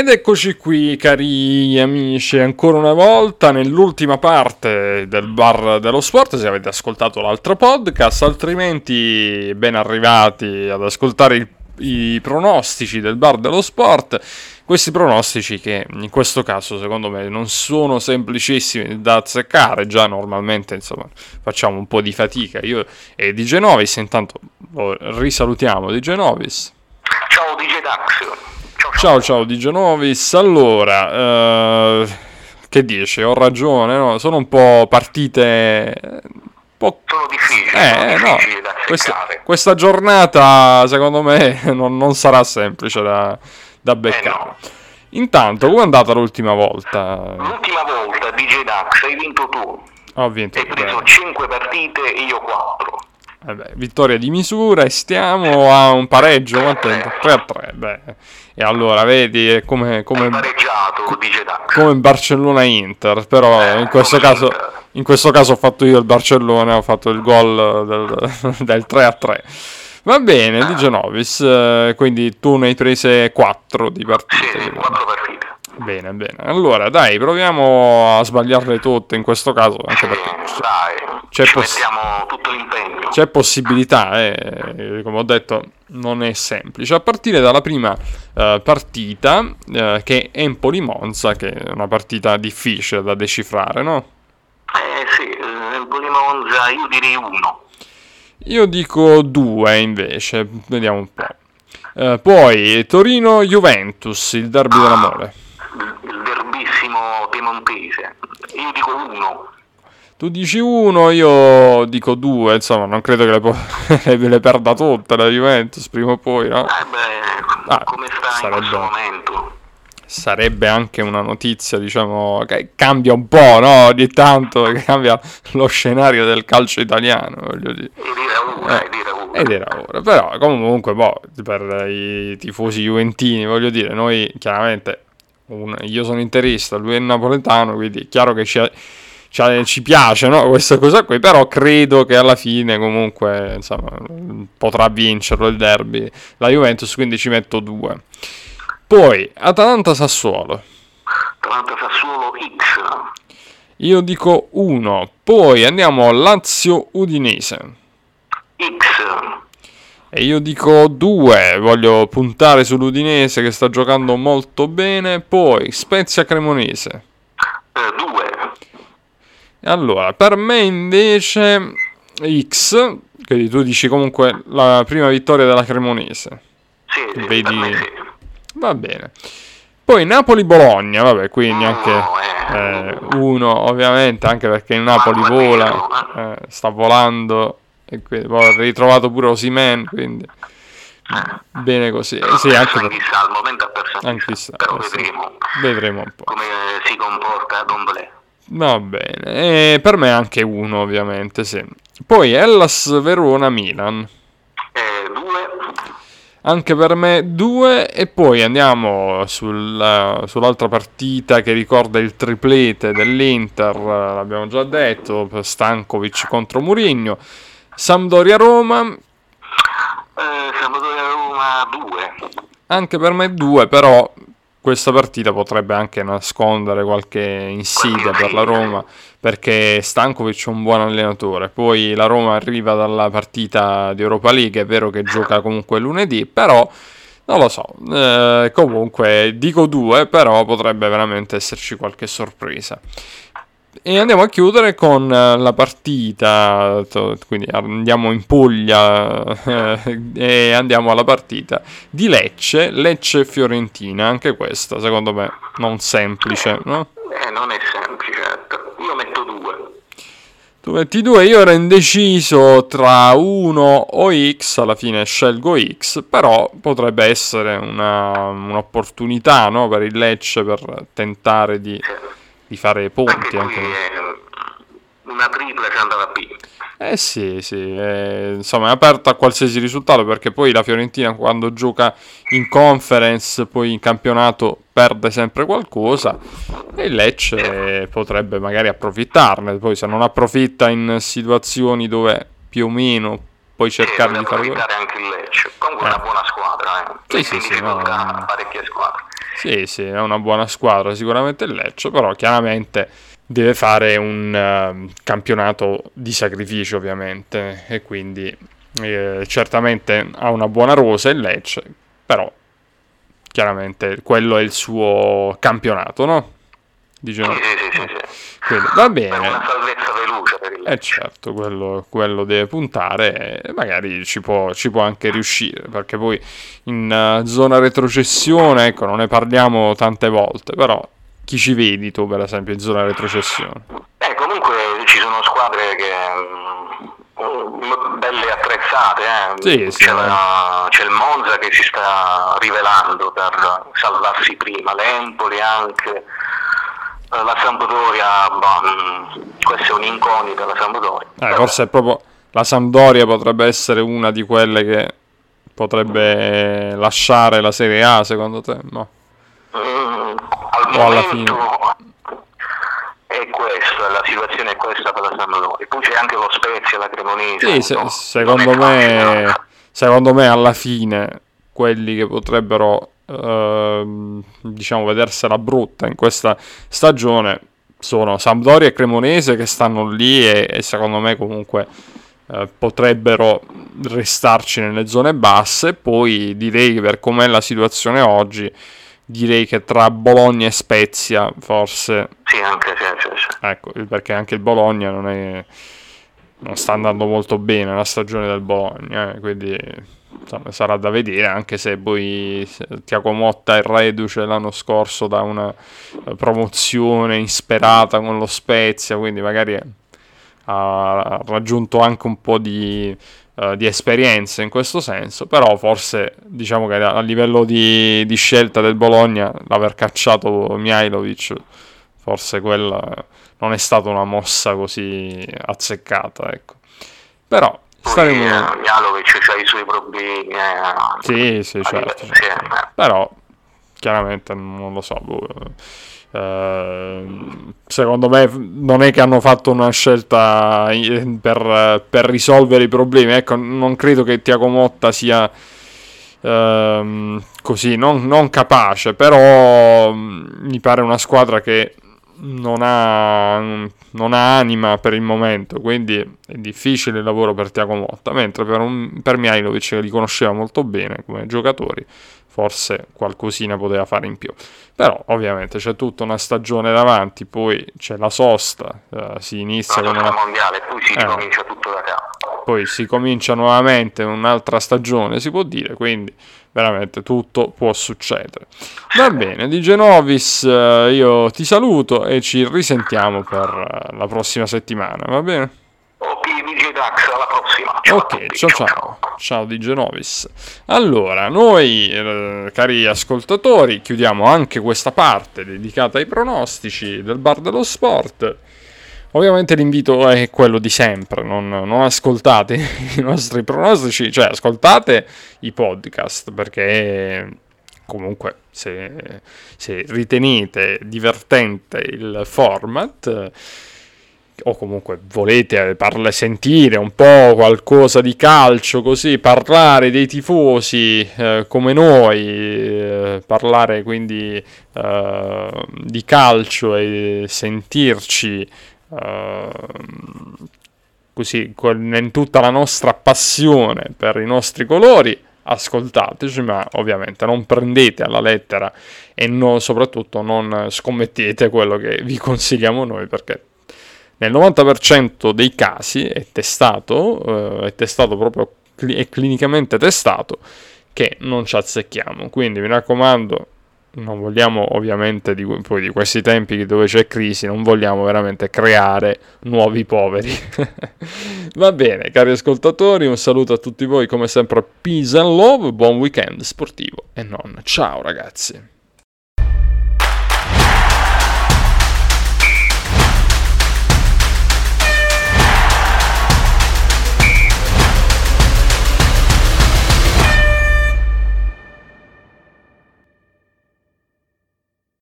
Ed eccoci qui, cari amici, ancora una volta nell'ultima parte del bar dello sport. Se avete ascoltato l'altro podcast, altrimenti ben arrivati ad ascoltare il, i pronostici del bar dello sport. Questi pronostici che in questo caso secondo me non sono semplicissimi da azzeccare, già normalmente insomma facciamo un po' di fatica. Io e di Genovis, intanto lo risalutiamo di Genovis. Ciao DJ Dax. Ciao ciao di Genovis, allora, eh, che dici? Ho ragione, no? Sono un po' partite... Un po'... Sono difficili, eh, sono difficili no. questa, questa, giornata secondo me non, non sarà semplice da, da beccare. Eh no. Intanto, come è andata l'ultima volta? L'ultima volta, DJ Dax, hai vinto tu. Ho vinto. Hai preso 5 partite e io 4. Vabbè, vittoria di misura e stiamo a un pareggio, quanto 3 a 3, beh. E allora, vedi, è come, come, come Barcellona-Inter, però eh, in, questo caso, in questo caso ho fatto io il Barcellona, ho fatto il gol del, del 3 a 3. Va bene, di Genovis, eh, quindi tu ne hai prese 4 di partite. Sì, 4 partite. Bene, bene. Allora, dai, proviamo a sbagliarle tutte in questo caso, anche perché dai, c'è, poss- c'è possibilità, eh, come ho detto, non è semplice. A partire dalla prima uh, partita, uh, che è Empoli-Monza, che è una partita difficile da decifrare, no? Eh sì, Empoli-Monza io direi uno. Io dico due invece, vediamo un po'. Uh, poi Torino-Juventus, il derby ah. dell'amore derbissimo piemontese. Io dico uno. Tu dici uno, io dico due, insomma, non credo che le, po- le perda tutte la Juventus prima o poi, no? Eh beh, ah, come sta sarebbe, in questo momento? Sarebbe anche una notizia, diciamo, che cambia un po', no? Ogni tanto che cambia lo scenario del calcio italiano, voglio dire. Ed era ora, eh, ed era ora. Ed era ora, però comunque, boh, per i tifosi juventini, voglio dire, noi chiaramente un, io sono interista, lui è napoletano, quindi è chiaro che ci, ci, ci piace no? questa cosa qui, però credo che alla fine comunque insomma, potrà vincerlo il derby la Juventus, quindi ci metto due. Poi Atalanta-Sassuolo. Atalanta-Sassuolo X. Io dico 1, poi andiamo Lazio-Udinese. X. E io dico due, voglio puntare sull'Udinese che sta giocando molto bene, poi Spezia Cremonese. Eh, due. Allora, per me invece X, quindi tu dici comunque la prima vittoria della Cremonese. Sì, Vedi... sì. Va bene. Poi Napoli-Bologna, vabbè, qui neanche eh, eh, uno, ovviamente, anche perché il Napoli vola, eh, sta volando e quindi poi ho ritrovato pure Osimen, quindi bene così. Però sì, anche per... chissà, al momento ha perso anche chissà, però eh, vedremo. vedremo un po'. Come si comporta Domblé. Va bene, e per me anche uno ovviamente, sì. Poi Hellas Verona Milan. Eh, due. Anche per me due e poi andiamo sul, sull'altra partita che ricorda il triplete dell'Inter, l'abbiamo già detto, Stankovic contro Murigno. Sampdoria-Roma. Eh, Sampdoria-Roma 2. Anche per me 2, però questa partita potrebbe anche nascondere qualche insidia per la Roma perché Stankovic è un buon allenatore. Poi la Roma arriva dalla partita di Europa League, è vero che gioca comunque lunedì, però non lo so. Eh, comunque dico 2, però potrebbe veramente esserci qualche sorpresa. E andiamo a chiudere con eh, la partita, quindi andiamo in Puglia eh, e andiamo alla partita di Lecce, Lecce-Fiorentina, anche questa secondo me non semplice, no? Eh, non è semplice, certo. io metto due. Tu metti due, io ero indeciso tra 1 o X, alla fine scelgo X, però potrebbe essere una, un'opportunità no, per il Lecce per tentare di... Sì di fare ponti. Anche, anche... una tripla che andava a B. Eh sì, sì, eh, insomma è aperta a qualsiasi risultato perché poi la Fiorentina quando gioca in conference, poi in campionato perde sempre qualcosa e Lecce potrebbe magari approfittarne, poi se non approfitta in situazioni dove più o meno puoi cercare sì, di fare quello. anche il Lecce, comunque è una buona squadra, eh. Sì, sì, sì, no, parecchie squadre. Sì, sì, è una buona squadra sicuramente il Lecce, però chiaramente deve fare un uh, campionato di sacrificio ovviamente e quindi eh, certamente ha una buona rosa il Lecce, però chiaramente quello è il suo campionato, no? Diciamo. Sì, sì, sì, va bene. È una salvezza veloce per il Eh certo, quello, quello deve puntare e magari ci può, ci può, anche riuscire, perché poi in uh, zona retrocessione, ecco, non ne parliamo tante volte, però chi ci vedi tu per esempio in zona retrocessione? Eh, comunque ci sono squadre che belle attrezzate, eh. sì, sì, c'è, la, c'è, il Monza che si sta rivelando per salvarsi prima, l'Empoli anche, eh, la Sampdoria, bah, questa è un'incognita la Sampdoria. Eh, forse è proprio la Sampdoria potrebbe essere una di quelle che potrebbe lasciare la Serie A secondo te? No. Mm, al o alla fine è questo, la situazione è questa per la Sampdoria. Poi c'è anche lo Spezia, la Cremonese. Sì, se, secondo, me, secondo me alla fine quelli che potrebbero Uh, diciamo vedersela brutta in questa stagione sono Sampdoria e Cremonese che stanno lì e, e secondo me comunque uh, potrebbero restarci nelle zone basse poi direi che per com'è la situazione oggi direi che tra Bologna e Spezia forse... Sì, anche sì, sì, sì. Ecco, perché anche il Bologna non, è, non sta andando molto bene la stagione del Bologna, eh, quindi insomma, sarà da vedere, anche se poi Tiago Motta è reduce l'anno scorso da una promozione insperata con lo Spezia, quindi magari ha raggiunto anche un po' di uh, di esperienza in questo senso, però forse diciamo che a livello di, di scelta del Bologna l'aver cacciato Mihailovic forse quella non è stata una mossa così azzeccata, ecco. Però staremo... Mihailovic ha i suoi problemi. Eh, sì, sì, certo, certo. Però chiaramente non lo so. Boh, Uh, secondo me non è che hanno fatto una scelta per, per risolvere i problemi. Ecco, non credo che Tiago Motta sia uh, così, non, non, capace, però mm, mi pare una squadra che non ha, non ha, anima per il momento, quindi è difficile il lavoro per Tiago Motta, mentre per, un, per Mihailovic che li conosceva molto bene come giocatori forse qualcosina poteva fare in più. Però ovviamente c'è tutta una stagione davanti, poi c'è la sosta, eh, si inizia la con una mondiale, poi si eh, comincia tutto da capo. Poi si comincia nuovamente un'altra stagione, si può dire, quindi veramente tutto può succedere. Va bene, di Genovis eh, io ti saluto e ci risentiamo per eh, la prossima settimana, va bene? Ok, DJ Dax, alla prossima. Ciao ok, ciao ciao. ciao. Ciao di Genovis. Allora, noi eh, cari ascoltatori, chiudiamo anche questa parte dedicata ai pronostici del bar dello sport. Ovviamente l'invito è quello di sempre, non, non, ascoltate i nostri pronostici, cioè ascoltate i podcast perché comunque se, se ritenete divertente il format o comunque volete parla, sentire un po' qualcosa di calcio, così parlare dei tifosi eh, come noi, eh, parlare quindi eh, di calcio e sentirci eh, così con, in tutta la nostra passione per i nostri colori. Ascoltateci, ma ovviamente non prendete alla lettera e no, soprattutto non scommettete quello che vi consigliamo noi perché nel 90% dei casi è testato, eh, è testato proprio, è clinicamente testato, che non ci azzecchiamo. Quindi mi raccomando, non vogliamo ovviamente di, poi di questi tempi dove c'è crisi, non vogliamo veramente creare nuovi poveri. Va bene, cari ascoltatori, un saluto a tutti voi, come sempre peace and love, buon weekend sportivo e non. Ciao ragazzi.